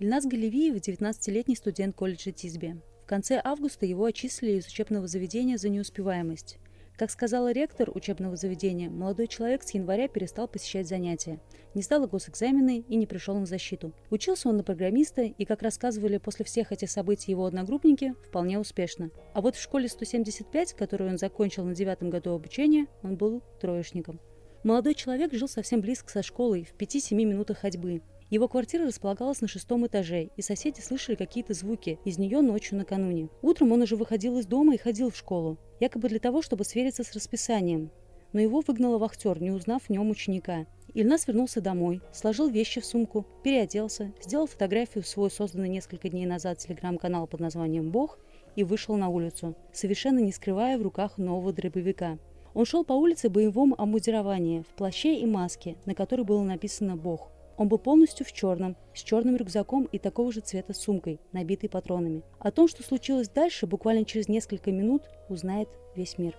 Ильнас Галевиев – 19-летний студент колледжа Тизби. В конце августа его отчислили из учебного заведения за неуспеваемость. Как сказала ректор учебного заведения, молодой человек с января перестал посещать занятия, не сдал госэкзамены и не пришел на защиту. Учился он на программиста и, как рассказывали после всех этих событий его одногруппники, вполне успешно. А вот в школе 175, которую он закончил на девятом году обучения, он был троечником. Молодой человек жил совсем близко со школой, в 5-7 минутах ходьбы. Его квартира располагалась на шестом этаже, и соседи слышали какие-то звуки из нее ночью накануне. Утром он уже выходил из дома и ходил в школу, якобы для того, чтобы свериться с расписанием. Но его выгнал вахтер, не узнав в нем ученика. Ильнас вернулся домой, сложил вещи в сумку, переоделся, сделал фотографию в свой созданный несколько дней назад телеграм-канал под названием «Бог» и вышел на улицу, совершенно не скрывая в руках нового дробовика. Он шел по улице в боевом обмундировании, в плаще и маске, на которой было написано «Бог». Он был полностью в черном, с черным рюкзаком и такого же цвета сумкой, набитой патронами. О том, что случилось дальше, буквально через несколько минут узнает весь мир.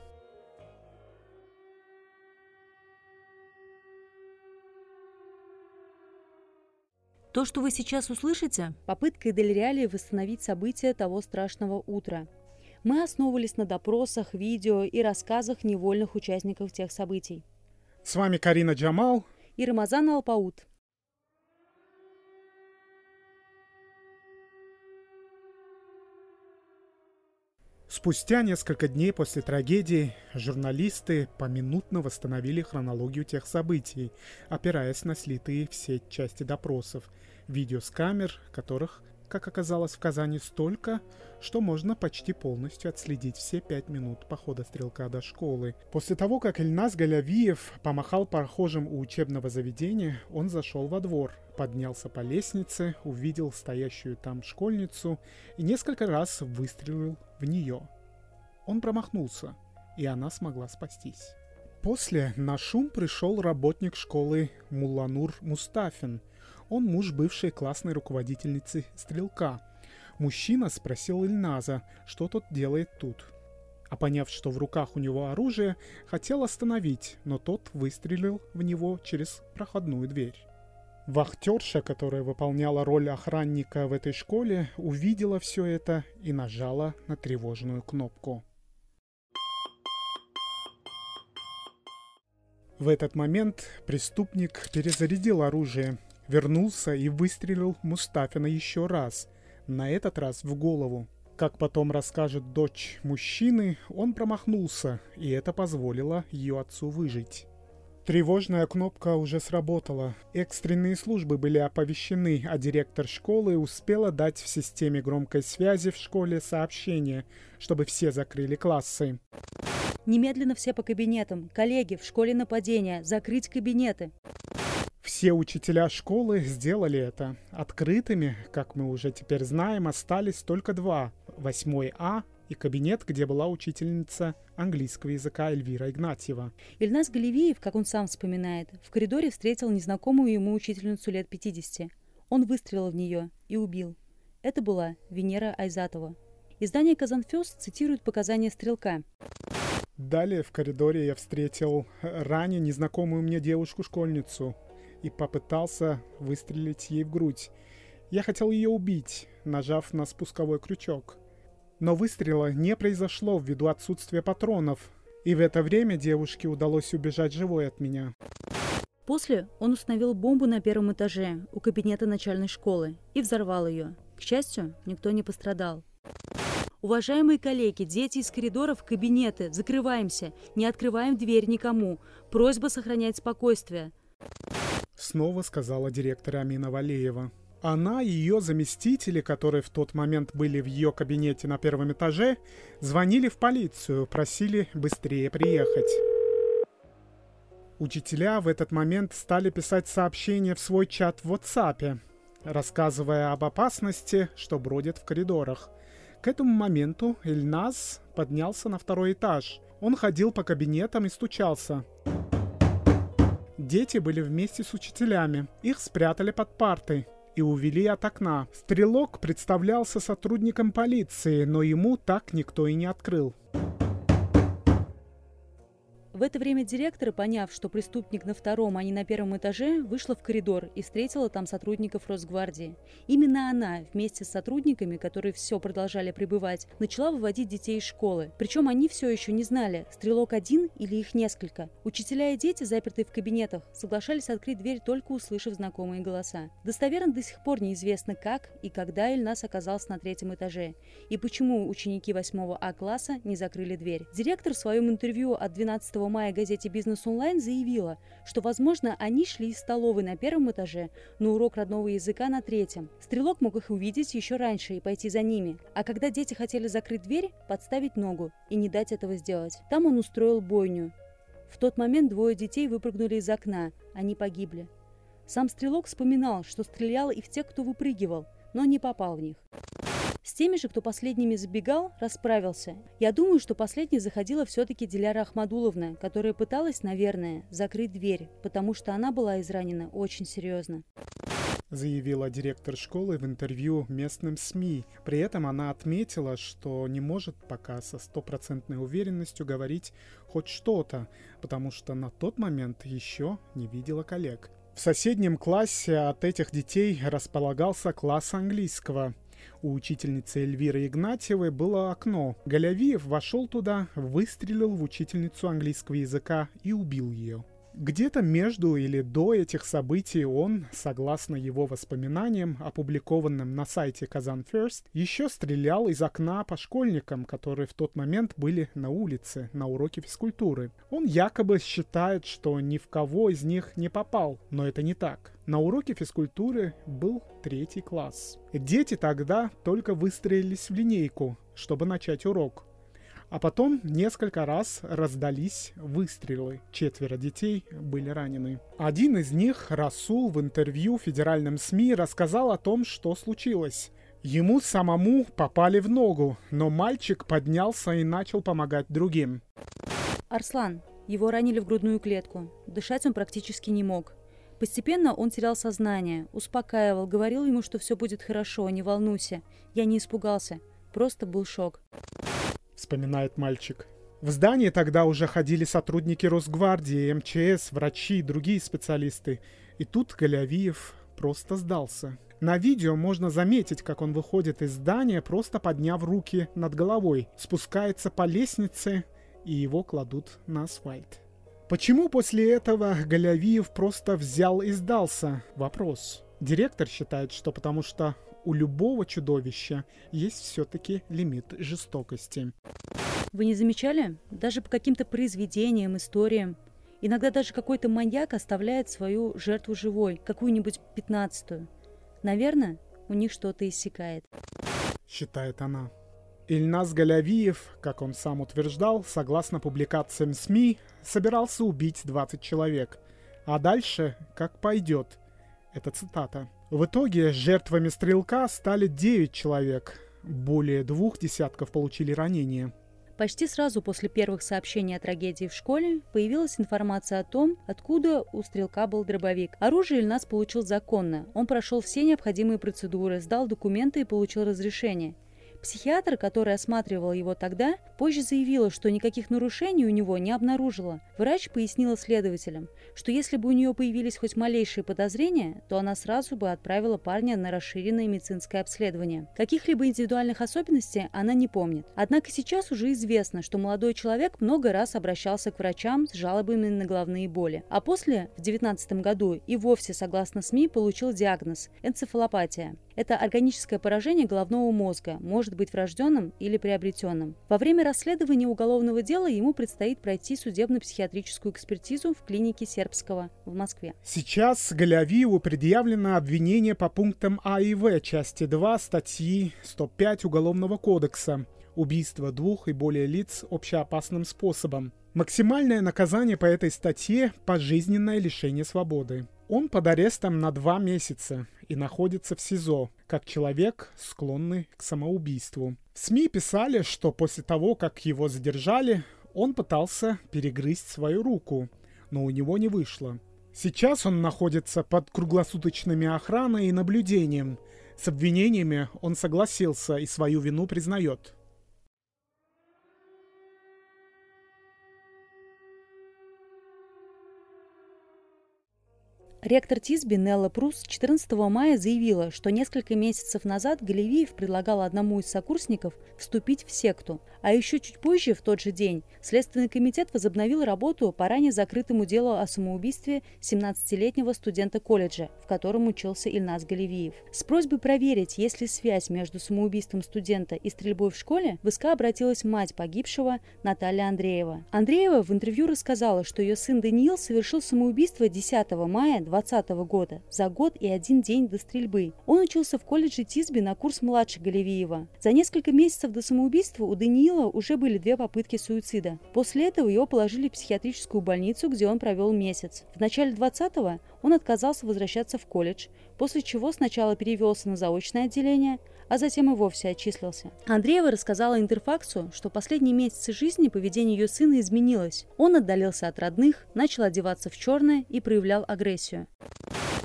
То, что вы сейчас услышите, попытка Дель восстановить события того страшного утра. Мы основывались на допросах, видео и рассказах невольных участников тех событий. С вами Карина Джамал и Рамазан Алпаут. Спустя несколько дней после трагедии журналисты поминутно восстановили хронологию тех событий, опираясь на слитые все части допросов, видео с камер, которых, как оказалось в Казани, столько, что можно почти полностью отследить все пять минут похода стрелка до школы. После того, как Ильнас Галявиев помахал прохожим у учебного заведения, он зашел во двор, поднялся по лестнице, увидел стоящую там школьницу и несколько раз выстрелил в нее. Он промахнулся, и она смогла спастись. После на шум пришел работник школы Муланур Мустафин. Он муж бывшей классной руководительницы «Стрелка». Мужчина спросил Ильназа, что тот делает тут. А поняв, что в руках у него оружие, хотел остановить, но тот выстрелил в него через проходную дверь. Вахтерша, которая выполняла роль охранника в этой школе, увидела все это и нажала на тревожную кнопку. В этот момент преступник перезарядил оружие, вернулся и выстрелил Мустафина еще раз, на этот раз в голову. Как потом расскажет дочь мужчины, он промахнулся, и это позволило ее отцу выжить. Тревожная кнопка уже сработала. Экстренные службы были оповещены, а директор школы успела дать в системе громкой связи в школе сообщение, чтобы все закрыли классы. Немедленно все по кабинетам. Коллеги, в школе нападение. Закрыть кабинеты. Все учителя школы сделали это. Открытыми, как мы уже теперь знаем, остались только два. Восьмой А и кабинет, где была учительница английского языка Эльвира Игнатьева. Ильнас Галевиев, как он сам вспоминает, в коридоре встретил незнакомую ему учительницу лет 50. Он выстрелил в нее и убил. Это была Венера Айзатова. Издание «Казанфест» цитирует показания стрелка. Далее в коридоре я встретил ранее незнакомую мне девушку-школьницу и попытался выстрелить ей в грудь. Я хотел ее убить, нажав на спусковой крючок. Но выстрела не произошло ввиду отсутствия патронов, и в это время девушке удалось убежать живой от меня. После он установил бомбу на первом этаже у кабинета начальной школы и взорвал ее. К счастью, никто не пострадал. Уважаемые коллеги, дети из коридоров в кабинеты, закрываемся, не открываем дверь никому. Просьба сохранять спокойствие. Снова сказала директор Амина Валеева. Она и ее заместители, которые в тот момент были в ее кабинете на первом этаже, звонили в полицию, просили быстрее приехать. Учителя в этот момент стали писать сообщения в свой чат в WhatsApp, рассказывая об опасности, что бродит в коридорах. К этому моменту Ильназ поднялся на второй этаж. Он ходил по кабинетам и стучался. Дети были вместе с учителями. Их спрятали под партой и увели от окна. Стрелок представлялся сотрудником полиции, но ему так никто и не открыл. В это время директор, поняв, что преступник на втором, а не на первом этаже, вышла в коридор и встретила там сотрудников Росгвардии. Именно она, вместе с сотрудниками, которые все продолжали пребывать, начала выводить детей из школы. Причем они все еще не знали, стрелок один или их несколько. Учителя и дети, запертые в кабинетах, соглашались открыть дверь только услышав знакомые голоса. Достоверно до сих пор неизвестно, как и когда Ильнас оказался на третьем этаже, и почему ученики 8 А класса не закрыли дверь. Директор в своем интервью от 12 мая газете «Бизнес онлайн» заявила, что, возможно, они шли из столовой на первом этаже на урок родного языка на третьем. Стрелок мог их увидеть еще раньше и пойти за ними, а когда дети хотели закрыть дверь, подставить ногу и не дать этого сделать. Там он устроил бойню. В тот момент двое детей выпрыгнули из окна, они погибли. Сам стрелок вспоминал, что стрелял и в тех, кто выпрыгивал, но не попал в них. С теми же, кто последними забегал, расправился. Я думаю, что последней заходила все-таки Диляра Ахмадуловна, которая пыталась, наверное, закрыть дверь, потому что она была изранена очень серьезно заявила директор школы в интервью местным СМИ. При этом она отметила, что не может пока со стопроцентной уверенностью говорить хоть что-то, потому что на тот момент еще не видела коллег. В соседнем классе от этих детей располагался класс английского. У учительницы Эльвиры Игнатьевой было окно. Голявиев вошел туда, выстрелил в учительницу английского языка и убил ее. Где-то между или до этих событий он, согласно его воспоминаниям, опубликованным на сайте Казан First, еще стрелял из окна по школьникам, которые в тот момент были на улице на уроке физкультуры. Он якобы считает, что ни в кого из них не попал, но это не так. На уроке физкультуры был третий класс. Дети тогда только выстроились в линейку, чтобы начать урок. А потом несколько раз раздались выстрелы. Четверо детей были ранены. Один из них, Расул, в интервью федеральным СМИ рассказал о том, что случилось. Ему самому попали в ногу, но мальчик поднялся и начал помогать другим. Арслан. Его ранили в грудную клетку. Дышать он практически не мог. Постепенно он терял сознание, успокаивал, говорил ему, что все будет хорошо, не волнуйся. Я не испугался, просто был шок вспоминает мальчик. В здании тогда уже ходили сотрудники Росгвардии, МЧС, врачи и другие специалисты. И тут Голявиев просто сдался. На видео можно заметить, как он выходит из здания, просто подняв руки над головой, спускается по лестнице, и его кладут на асфальт. Почему после этого Голявиев просто взял и сдался? Вопрос. Директор считает, что потому что у любого чудовища есть все-таки лимит жестокости. Вы не замечали? Даже по каким-то произведениям, историям. Иногда даже какой-то маньяк оставляет свою жертву живой, какую-нибудь пятнадцатую. Наверное, у них что-то иссякает. Считает она. Ильназ Галявиев, как он сам утверждал, согласно публикациям СМИ, собирался убить 20 человек. А дальше как пойдет. Это цитата. В итоге жертвами стрелка стали 9 человек. Более двух десятков получили ранения. Почти сразу после первых сообщений о трагедии в школе появилась информация о том, откуда у стрелка был дробовик. Оружие Ильнас получил законно. Он прошел все необходимые процедуры, сдал документы и получил разрешение. Психиатр, который осматривал его тогда, позже заявила, что никаких нарушений у него не обнаружила. Врач пояснила следователям, что если бы у нее появились хоть малейшие подозрения, то она сразу бы отправила парня на расширенное медицинское обследование. Каких-либо индивидуальных особенностей она не помнит. Однако сейчас уже известно, что молодой человек много раз обращался к врачам с жалобами на головные боли. А после, в 2019 году, и вовсе, согласно СМИ, получил диагноз – энцефалопатия. Это органическое поражение головного мозга, может быть врожденным или приобретенным. Во время расследования уголовного дела ему предстоит пройти судебно-психиатрическую экспертизу в клинике Сербского в Москве. Сейчас Галявиеву предъявлено обвинение по пунктам А и В части 2 статьи 105 Уголовного кодекса убийство двух и более лиц общеопасным способом. Максимальное наказание по этой статье – пожизненное лишение свободы. Он под арестом на два месяца и находится в СИЗО, как человек, склонный к самоубийству. В СМИ писали, что после того, как его задержали, он пытался перегрызть свою руку, но у него не вышло. Сейчас он находится под круглосуточными охраной и наблюдением. С обвинениями он согласился и свою вину признает. Ректор Тисби Нелла Прус 14 мая заявила, что несколько месяцев назад Галевиев предлагал одному из сокурсников вступить в секту, а еще чуть позже, в тот же день, Следственный комитет возобновил работу по ранее закрытому делу о самоубийстве 17-летнего студента колледжа, в котором учился Ильнас Галевиев. С просьбой проверить, есть ли связь между самоубийством студента и стрельбой в школе, в СК обратилась мать погибшего Наталья Андреева. Андреева в интервью рассказала, что ее сын Даниил совершил самоубийство 10 мая 2020 года, за год и один день до стрельбы. Он учился в колледже Тисби на курс младше Галевиева. За несколько месяцев до самоубийства у Даниила уже были две попытки суицида. После этого его положили в психиатрическую больницу, где он провел месяц. В начале 20-го он отказался возвращаться в колледж, после чего сначала перевелся на заочное отделение, а затем и вовсе отчислился. Андреева рассказала Интерфаксу, что последние месяцы жизни поведение ее сына изменилось. Он отдалился от родных, начал одеваться в черное и проявлял агрессию.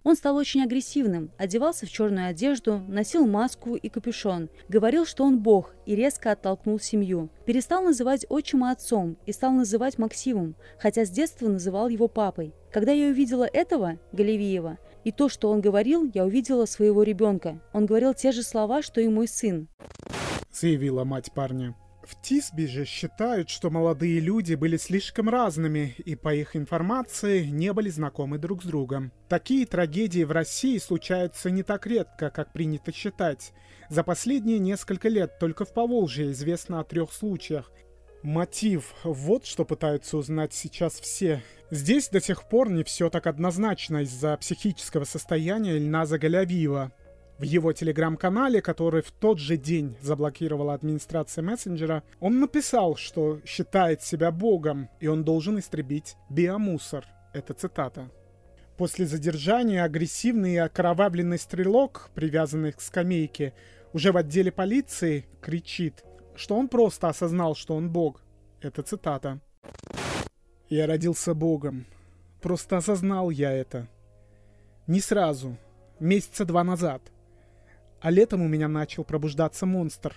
Он стал очень агрессивным, одевался в черную одежду, носил маску и капюшон, говорил, что он бог, и резко оттолкнул семью. Перестал называть отчима отцом и стал называть Максимом, хотя с детства называл его папой. Когда я увидела этого, Галевиева, и то, что он говорил, я увидела своего ребенка. Он говорил те же слова, что и мой сын. Заявила мать парня. В Тисби же считают, что молодые люди были слишком разными и, по их информации, не были знакомы друг с другом. Такие трагедии в России случаются не так редко, как принято считать. За последние несколько лет только в Поволжье известно о трех случаях. Мотив – вот что пытаются узнать сейчас все. Здесь до сих пор не все так однозначно из-за психического состояния Ильназа Галявиева. В его телеграм-канале, который в тот же день заблокировала администрация мессенджера, он написал, что считает себя богом, и он должен истребить биомусор. Это цитата. После задержания агрессивный и окровавленный стрелок, привязанный к скамейке, уже в отделе полиции кричит, что он просто осознал, что он бог. Это цитата. «Я родился богом. Просто осознал я это. Не сразу. Месяца два назад. А летом у меня начал пробуждаться монстр.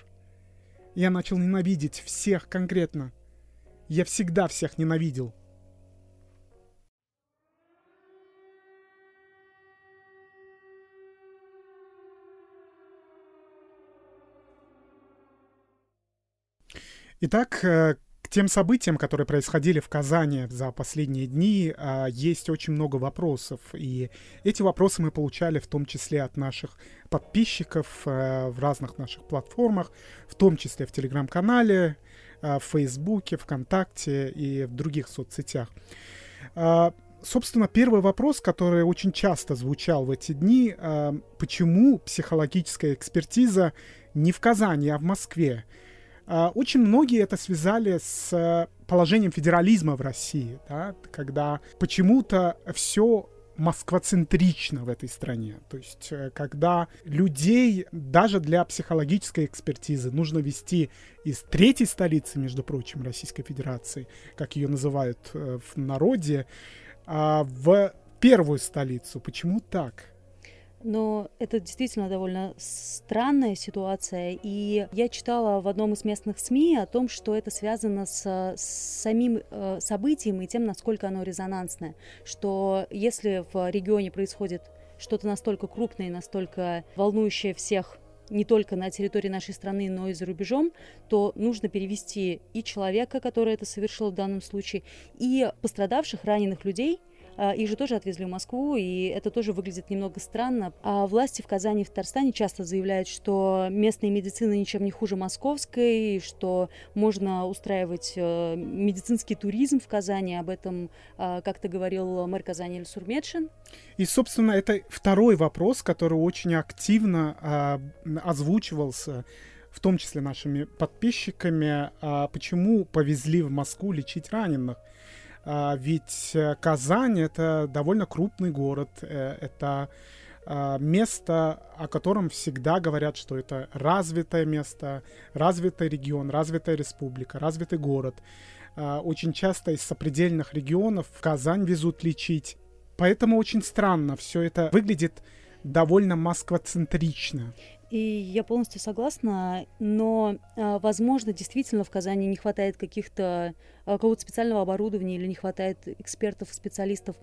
Я начал ненавидеть всех конкретно. Я всегда всех ненавидел. Итак, э, к тем событиям, которые происходили в Казани за последние дни, а, есть очень много вопросов. И эти вопросы мы получали в том числе от наших подписчиков э, в разных наших платформах, в том числе в Телеграм-канале, э, в Фейсбуке, ВКонтакте и в других соцсетях. А, собственно, первый вопрос, который очень часто звучал в эти дни, почему психологическая экспертиза не в Казани, а в Москве? А, очень многие это связали с э, положением федерализма в России, да, когда почему-то все москвоцентрично в этой стране. То есть, э, когда людей даже для психологической экспертизы нужно вести из третьей столицы, между прочим, Российской Федерации, как ее называют э, в народе, а, в первую столицу. Почему так? Но это действительно довольно странная ситуация. И я читала в одном из местных СМИ о том, что это связано с, с самим э, событием и тем, насколько оно резонансное. Что если в регионе происходит что-то настолько крупное, настолько волнующее всех не только на территории нашей страны, но и за рубежом, то нужно перевести и человека, который это совершил в данном случае, и пострадавших, раненых людей – их же тоже отвезли в Москву, и это тоже выглядит немного странно. А власти в Казани и в Татарстане часто заявляют, что местная медицина ничем не хуже московской, что можно устраивать э, медицинский туризм в Казани. Об этом а, как-то говорил мэр Казани Ильсур Медшин. И, собственно, это второй вопрос, который очень активно а, озвучивался в том числе нашими подписчиками, а почему повезли в Москву лечить раненых. А, ведь э, Казань это довольно крупный город, э, это а, место, о котором всегда говорят, что это развитое место, развитый регион, развитая республика, развитый город. А, очень часто из сопредельных регионов в Казань везут лечить. Поэтому очень странно все это выглядит довольно москвоцентрично. И я полностью согласна, но, а, возможно, действительно в Казани не хватает каких-то а, какого-то специального оборудования или не хватает экспертов, специалистов.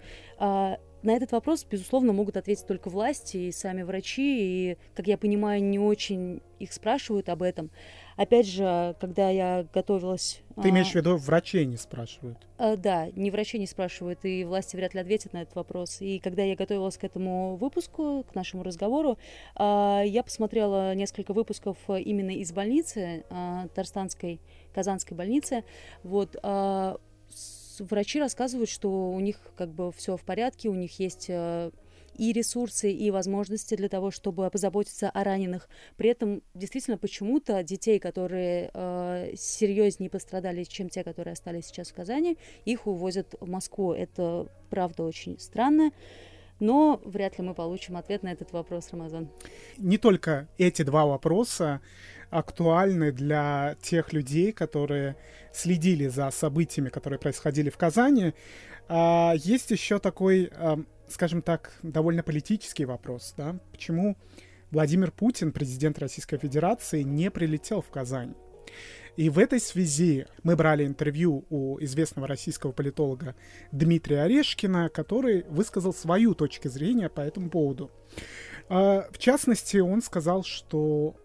А, на этот вопрос, безусловно, могут ответить только власти и сами врачи, и, как я понимаю, не очень их спрашивают об этом. Опять же, когда я готовилась... Ты имеешь в виду, врачей не спрашивают? А, да, не врачи не спрашивают, и власти вряд ли ответят на этот вопрос. И когда я готовилась к этому выпуску, к нашему разговору, а, я посмотрела несколько выпусков именно из больницы, а, Тарстанской, Казанской больницы. Вот, а, врачи рассказывают, что у них как бы все в порядке, у них есть э, и ресурсы, и возможности для того, чтобы позаботиться о раненых. При этом действительно почему-то детей, которые э, серьезнее пострадали, чем те, которые остались сейчас в Казани, их увозят в Москву. Это правда очень странно. Но вряд ли мы получим ответ на этот вопрос, Рамазан. Не только эти два вопроса актуальны для тех людей, которые следили за событиями, которые происходили в Казани. А, есть еще такой а, скажем так, довольно политический вопрос, да, почему Владимир Путин, президент Российской Федерации, не прилетел в Казань. И в этой связи мы брали интервью у известного российского политолога Дмитрия Орешкина, который высказал свою точку зрения по этому поводу. А, в частности, он сказал, что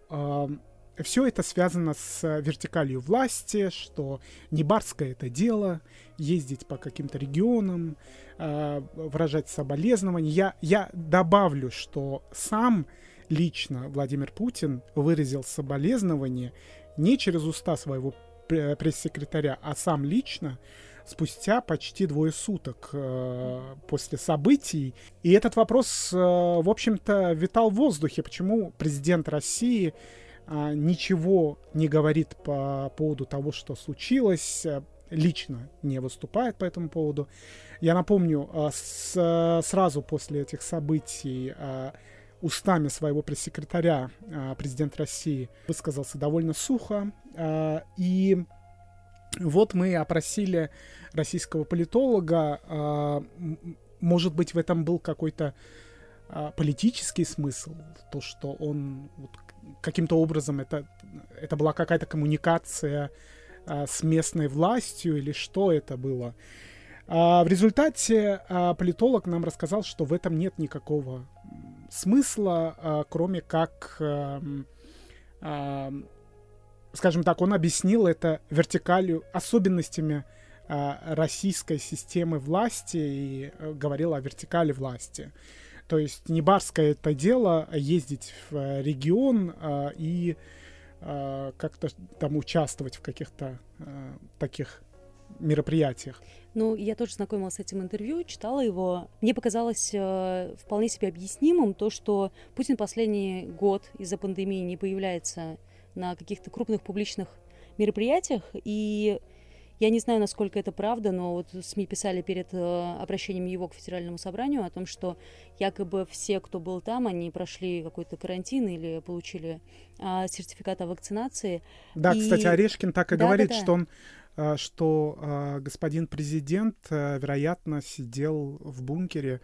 все это связано с вертикалью власти, что не барское это дело, ездить по каким-то регионам, э, выражать соболезнования. Я, я добавлю, что сам лично Владимир Путин выразил соболезнования не через уста своего пресс-секретаря, а сам лично спустя почти двое суток э, после событий. И этот вопрос, э, в общем-то, витал в воздухе. Почему президент России а, ничего не говорит по поводу того, что случилось, э, лично не выступает по этому поводу. Я напомню, а, с, сразу после этих событий а, устами своего пресс-секретаря президент России высказался довольно сухо. И вот мы опросили российского политолога. Может быть, в этом был какой-то политический смысл, то, что он вот каким-то образом это, это была какая-то коммуникация а, с местной властью или что это было. А, в результате а, политолог нам рассказал, что в этом нет никакого смысла, а, кроме как, а, а, скажем так, он объяснил это вертикалью, особенностями российской системы власти и а, говорил о вертикали власти. То есть не барское это дело ездить в э, регион и как-то там участвовать в каких-то а, таких мероприятиях. Ну, я тоже знакомилась с этим интервью, читала его. Мне показалось э, вполне себе объяснимым то, что Путин последний год из-за пандемии не появляется на каких-то крупных публичных мероприятиях, и я не знаю, насколько это правда, но вот СМИ писали перед э, обращением его к федеральному собранию о том, что якобы все, кто был там, они прошли какой-то карантин или получили э, сертификат о вакцинации. Да, и... кстати, Орешкин так и да, говорит, да, да. что он что э, господин президент, э, вероятно, сидел в бункере,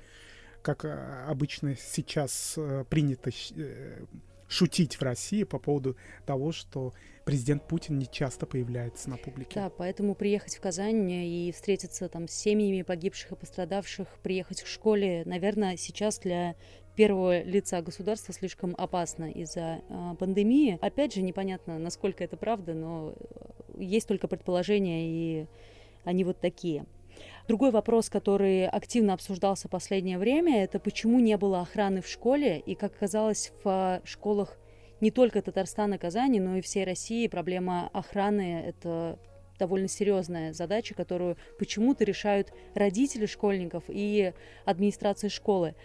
как э, обычно сейчас э, принято э, шутить в России по поводу того, что президент Путин не часто появляется на публике. Да, поэтому приехать в Казань и встретиться там с семьями погибших и пострадавших, приехать к школе, наверное, сейчас для первого лица государства слишком опасно из-за э, пандемии. Опять же, непонятно, насколько это правда, но есть только предположения, и они вот такие. Другой вопрос, который активно обсуждался последнее время, это почему не было охраны в школе, и, как оказалось, в школах не только Татарстана, Казани, но и всей России проблема охраны – это довольно серьезная задача, которую почему-то решают родители школьников и администрация школы.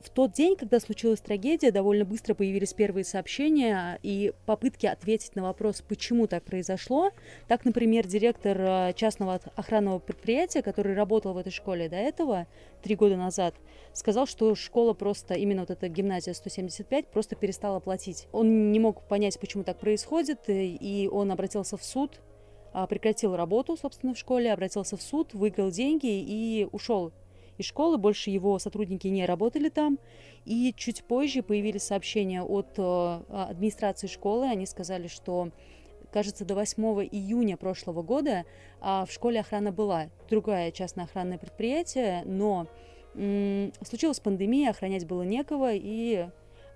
В тот день, когда случилась трагедия, довольно быстро появились первые сообщения и попытки ответить на вопрос, почему так произошло. Так, например, директор э, частного охранного предприятия, который работал в этой школе до этого, три года назад, сказал, что школа просто, именно вот эта гимназия 175, просто перестала платить. Он не мог понять, почему так происходит, и он обратился в суд, прекратил работу, собственно, в школе, обратился в суд, выиграл деньги и ушел из школы. Больше его сотрудники не работали там. И чуть позже появились сообщения от а, администрации школы. Они сказали, что кажется, до 8 июня прошлого года а в школе охрана была. Другая частное охранное предприятие, но случилась пандемия, охранять было некого, и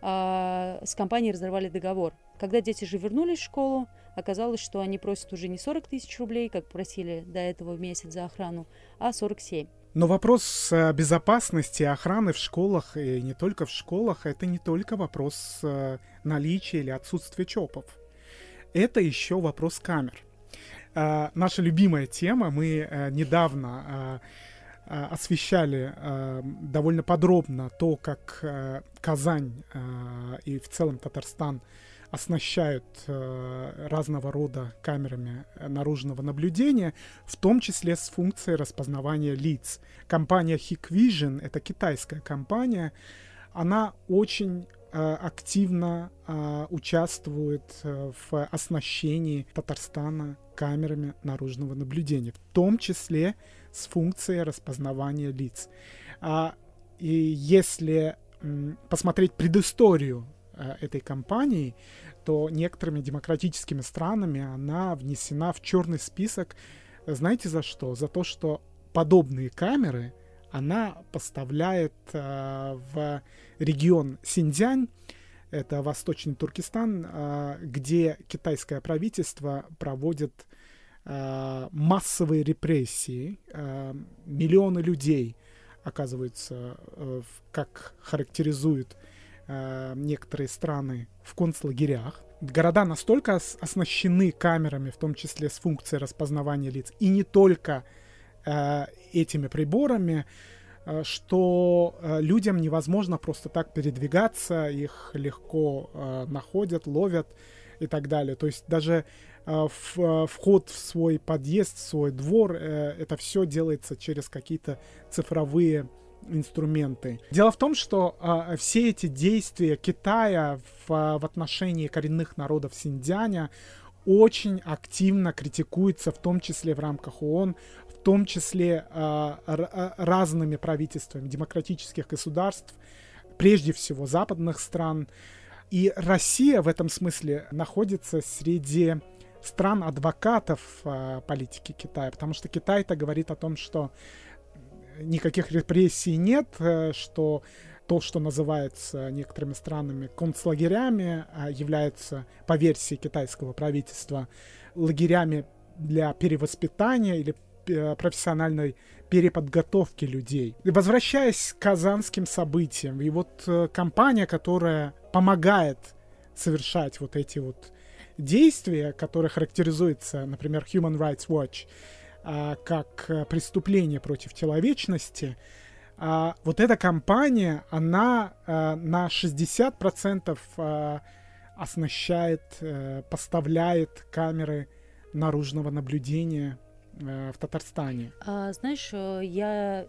а, с компанией разорвали договор. Когда дети же вернулись в школу, оказалось, что они просят уже не 40 тысяч рублей, как просили до этого в месяц за охрану, а 47. Но вопрос э, безопасности охраны в школах, и не только в школах, это не только вопрос э, наличия или отсутствия ЧОПов. Это еще вопрос камер. Э, наша любимая тема, мы недавно освещали довольно подробно то, как Казань и в целом Татарстан оснащают э, разного рода камерами наружного наблюдения, в том числе с функцией распознавания лиц. Компания Hikvision, это китайская компания, она очень э, активно э, участвует э, в оснащении Татарстана камерами наружного наблюдения, в том числе с функцией распознавания лиц. А, и если посмотреть предысторию этой компании, то некоторыми демократическими странами она внесена в черный список. Знаете за что? За то, что подобные камеры она поставляет э, в регион Синьцзянь, это Восточный Туркестан, э, где китайское правительство проводит э, массовые репрессии. Э, миллионы людей оказывается, э, как характеризует э, некоторые страны в концлагерях. Города настолько оснащены камерами, в том числе с функцией распознавания лиц, и не только э, этими приборами, э, что э, людям невозможно просто так передвигаться, их легко э, находят, ловят и так далее. То есть даже э, в, э, вход в свой подъезд, в свой двор, э, это все делается через какие-то цифровые инструменты. Дело в том, что э, все эти действия Китая в, в отношении коренных народов Синьцзяня очень активно критикуется, в том числе в рамках ООН, в том числе э, разными правительствами демократических государств, прежде всего западных стран. И Россия в этом смысле находится среди стран адвокатов э, политики Китая, потому что Китай-то говорит о том, что никаких репрессий нет, э, что то, что называется некоторыми странами концлагерями, а, является, по версии китайского правительства, лагерями для перевоспитания или э, профессиональной переподготовки людей. И возвращаясь к казанским событиям, и вот э, компания, которая помогает совершать вот эти вот действия, которые характеризуются, например, Human Rights Watch, а, как э, преступление против человечности, а, вот эта компания, она а, на 60% а, оснащает, поставляет камеры наружного наблюдения в Татарстане. А, знаешь, я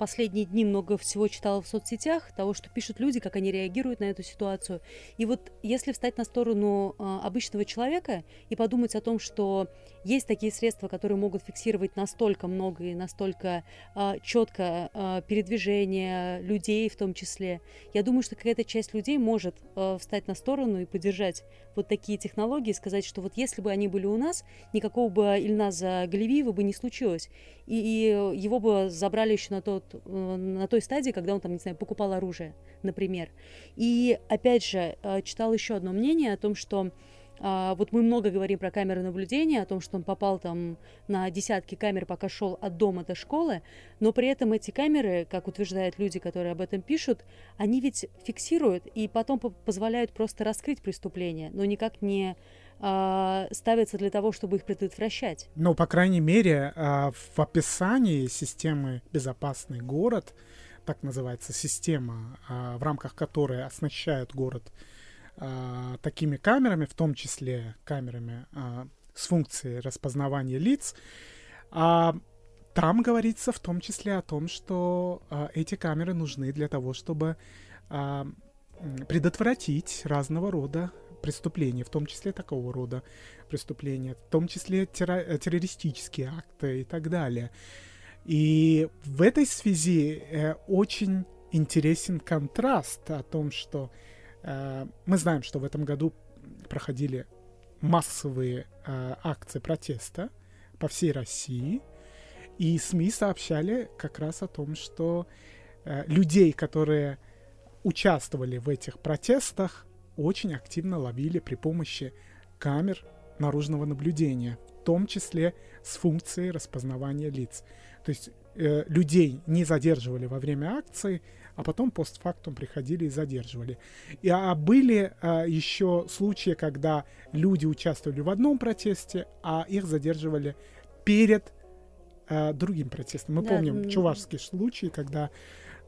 последние дни много всего читала в соцсетях, того, что пишут люди, как они реагируют на эту ситуацию. И вот если встать на сторону э, обычного человека и подумать о том, что есть такие средства, которые могут фиксировать настолько много и настолько э, четко э, передвижение людей в том числе, я думаю, что какая-то часть людей может э, встать на сторону и поддержать вот такие технологии, сказать, что вот если бы они были у нас, никакого бы Ильназа Галевиева бы не случилось. И, и его бы забрали еще на тот Э, на той стадии, когда он там, не знаю, покупал оружие, например. И опять же, э, читал еще одно мнение о том, что а, вот мы много говорим про камеры наблюдения, о том, что он попал там на десятки камер, пока шел от дома до школы, но при этом эти камеры, как утверждают люди, которые об этом пишут, они ведь фиксируют и потом позволяют просто раскрыть преступление, но никак не э, ставятся для того, чтобы их предотвращать. Ну, по крайней мере, э, в описании системы «Безопасный город», так называется система, в рамках которой оснащают город э, такими камерами, в том числе камерами э, с функцией распознавания лиц, э, там говорится в том числе о том, что э, эти камеры нужны для того, чтобы э, предотвратить разного рода преступления, в том числе такого рода преступления, в том числе терро- террористические акты и так далее. И в этой связи э, очень интересен контраст о том, что э, мы знаем, что в этом году проходили массовые э, акции протеста по всей России, и СМИ сообщали как раз о том, что э, людей, которые участвовали в этих протестах, очень активно ловили при помощи камер наружного наблюдения, в том числе с функцией распознавания лиц. То есть э, людей не задерживали во время акции, а потом постфактум приходили и задерживали. И, а были а, еще случаи, когда люди участвовали в одном протесте, а их задерживали перед а, другим протестом. Мы да, помним чувашский случай, когда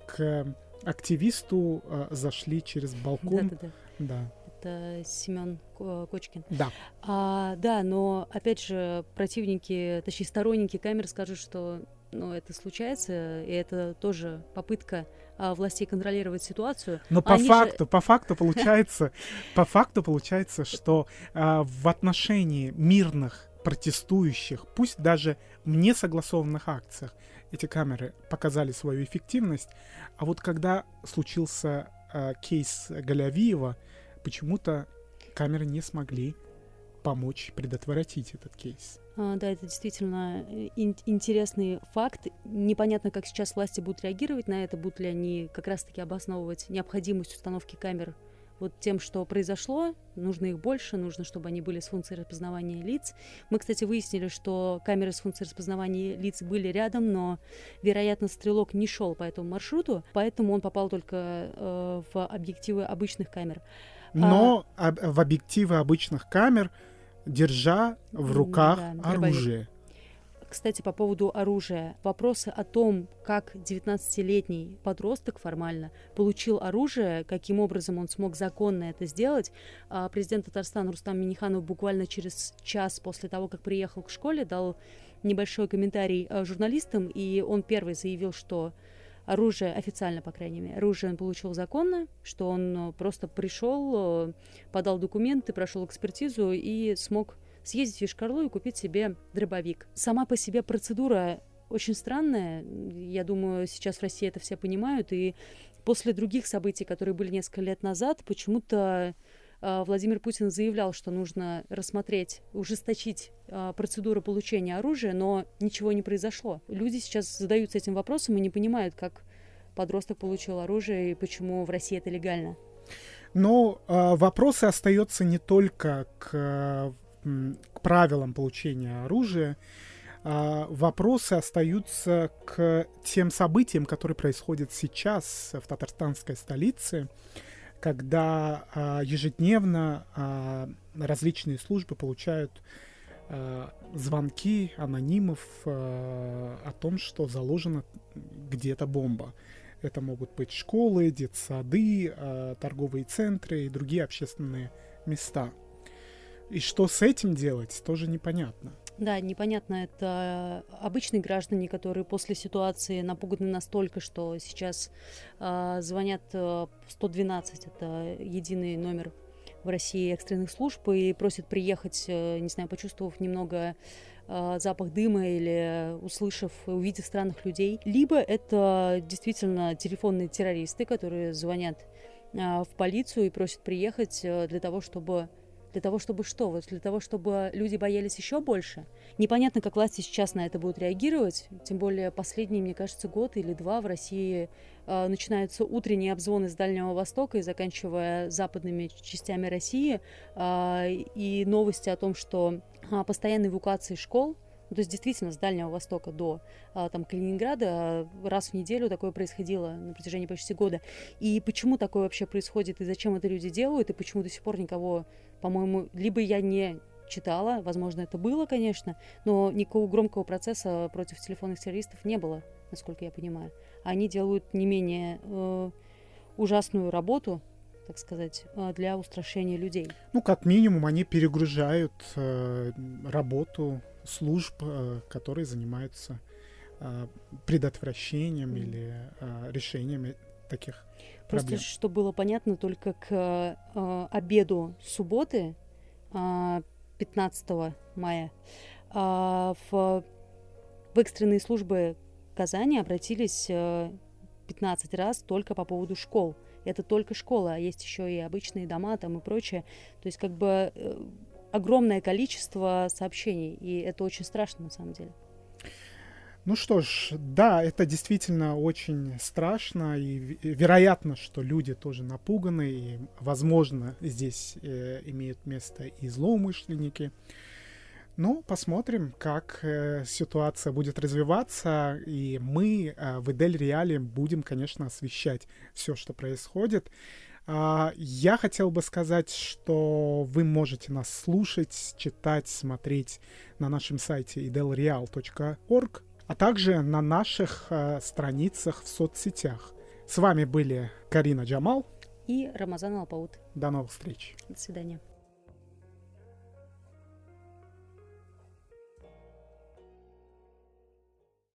к активисту а, зашли через балкон. Да, да, да. да это Семен Кочкин. Да. А, да, но опять же противники, точнее сторонники камер скажут, что ну, это случается, и это тоже попытка а, властей контролировать ситуацию. Но по факту, же... по факту получается, по факту получается, что а, в отношении мирных протестующих, пусть даже в несогласованных акциях, эти камеры показали свою эффективность, а вот когда случился а, кейс Галявиева, почему-то камеры не смогли помочь предотвратить этот кейс. А, да, это действительно э, ин- интересный факт. Непонятно, как сейчас власти будут реагировать на это, будут ли они как раз-таки обосновывать необходимость установки камер вот тем, что произошло, нужно их больше, нужно, чтобы они были с функцией распознавания лиц. Мы, кстати, выяснили, что камеры с функцией распознавания лиц были рядом, но, вероятно, стрелок не шел по этому маршруту, поэтому он попал только э, в объективы обычных камер. Но а... в объективы обычных камер держа в руках да, оружие. Кстати, по поводу оружия. Вопросы о том, как 19-летний подросток формально получил оружие, каким образом он смог законно это сделать, а, президент Татарстана Рустам Миниханов буквально через час после того, как приехал к школе, дал небольшой комментарий а, журналистам, и он первый заявил, что оружие, официально, по крайней мере, оружие он получил законно, что он э, просто пришел, э, подал документы, прошел экспертизу и смог съездить в Ешкарлу и купить себе дробовик. Сама по себе процедура очень странная. Я думаю, сейчас в России это все понимают. И после других событий, которые были несколько лет назад, почему-то Владимир Путин заявлял, что нужно рассмотреть, ужесточить а, процедуру получения оружия, но ничего не произошло. Люди сейчас задаются этим вопросом и не понимают, как подросток получил оружие и почему в России это легально. Но э, вопросы остаются не только к, к правилам получения оружия, э, вопросы остаются к тем событиям, которые происходят сейчас в татарстанской столице когда а, ежедневно а, различные службы получают а, звонки анонимов а, о том, что заложена где-то бомба. Это могут быть школы, детсады, а, торговые центры и другие общественные места. И что с этим делать, тоже непонятно. Да, непонятно, это обычные граждане, которые после ситуации напуганы настолько, что сейчас э, звонят э, 112, это единый номер в России экстренных служб, и просят приехать, э, не знаю, почувствовав немного э, запах дыма или услышав, увидев странных людей. Либо это действительно телефонные террористы, которые звонят э, в полицию и просят приехать э, для того, чтобы для того, чтобы что? Вот для того, чтобы люди боялись еще больше? Непонятно, как власти сейчас на это будут реагировать. Тем более последний, мне кажется, год или два в России э, начинаются утренние обзвоны с Дальнего Востока и заканчивая западными частями России. Э, и новости о том, что э, постоянной эвакуации школ ну, то есть действительно с Дальнего Востока до а, там, Калининграда а, раз в неделю такое происходило на протяжении почти года. И почему такое вообще происходит, и зачем это люди делают, и почему до сих пор никого, по-моему, либо я не читала, возможно, это было, конечно, но никакого громкого процесса против телефонных террористов не было, насколько я понимаю. Они делают не менее э, ужасную работу, так сказать, э, для устрашения людей. Ну, как минимум, они перегружают э, работу служб, э, которые занимаются э, предотвращением mm. или э, решением таких Просто, проблем. чтобы было понятно, только к обеду субботы, 15 мая, в, в экстренные службы Казани обратились 15 раз только по поводу школ. Это только школа, а есть еще и обычные дома там и прочее. То есть как бы огромное количество сообщений, и это очень страшно на самом деле. Ну что ж, да, это действительно очень страшно, и вероятно, что люди тоже напуганы, и, возможно, здесь э, имеют место и злоумышленники. Ну, посмотрим, как э, ситуация будет развиваться, и мы э, в Эдель Реале будем, конечно, освещать все, что происходит. А, я хотел бы сказать, что вы можете нас слушать, читать, смотреть на нашем сайте idelreal.org, а также на наших э, страницах в соцсетях. С вами были Карина Джамал и Рамазан Алпаут. До новых встреч. До свидания.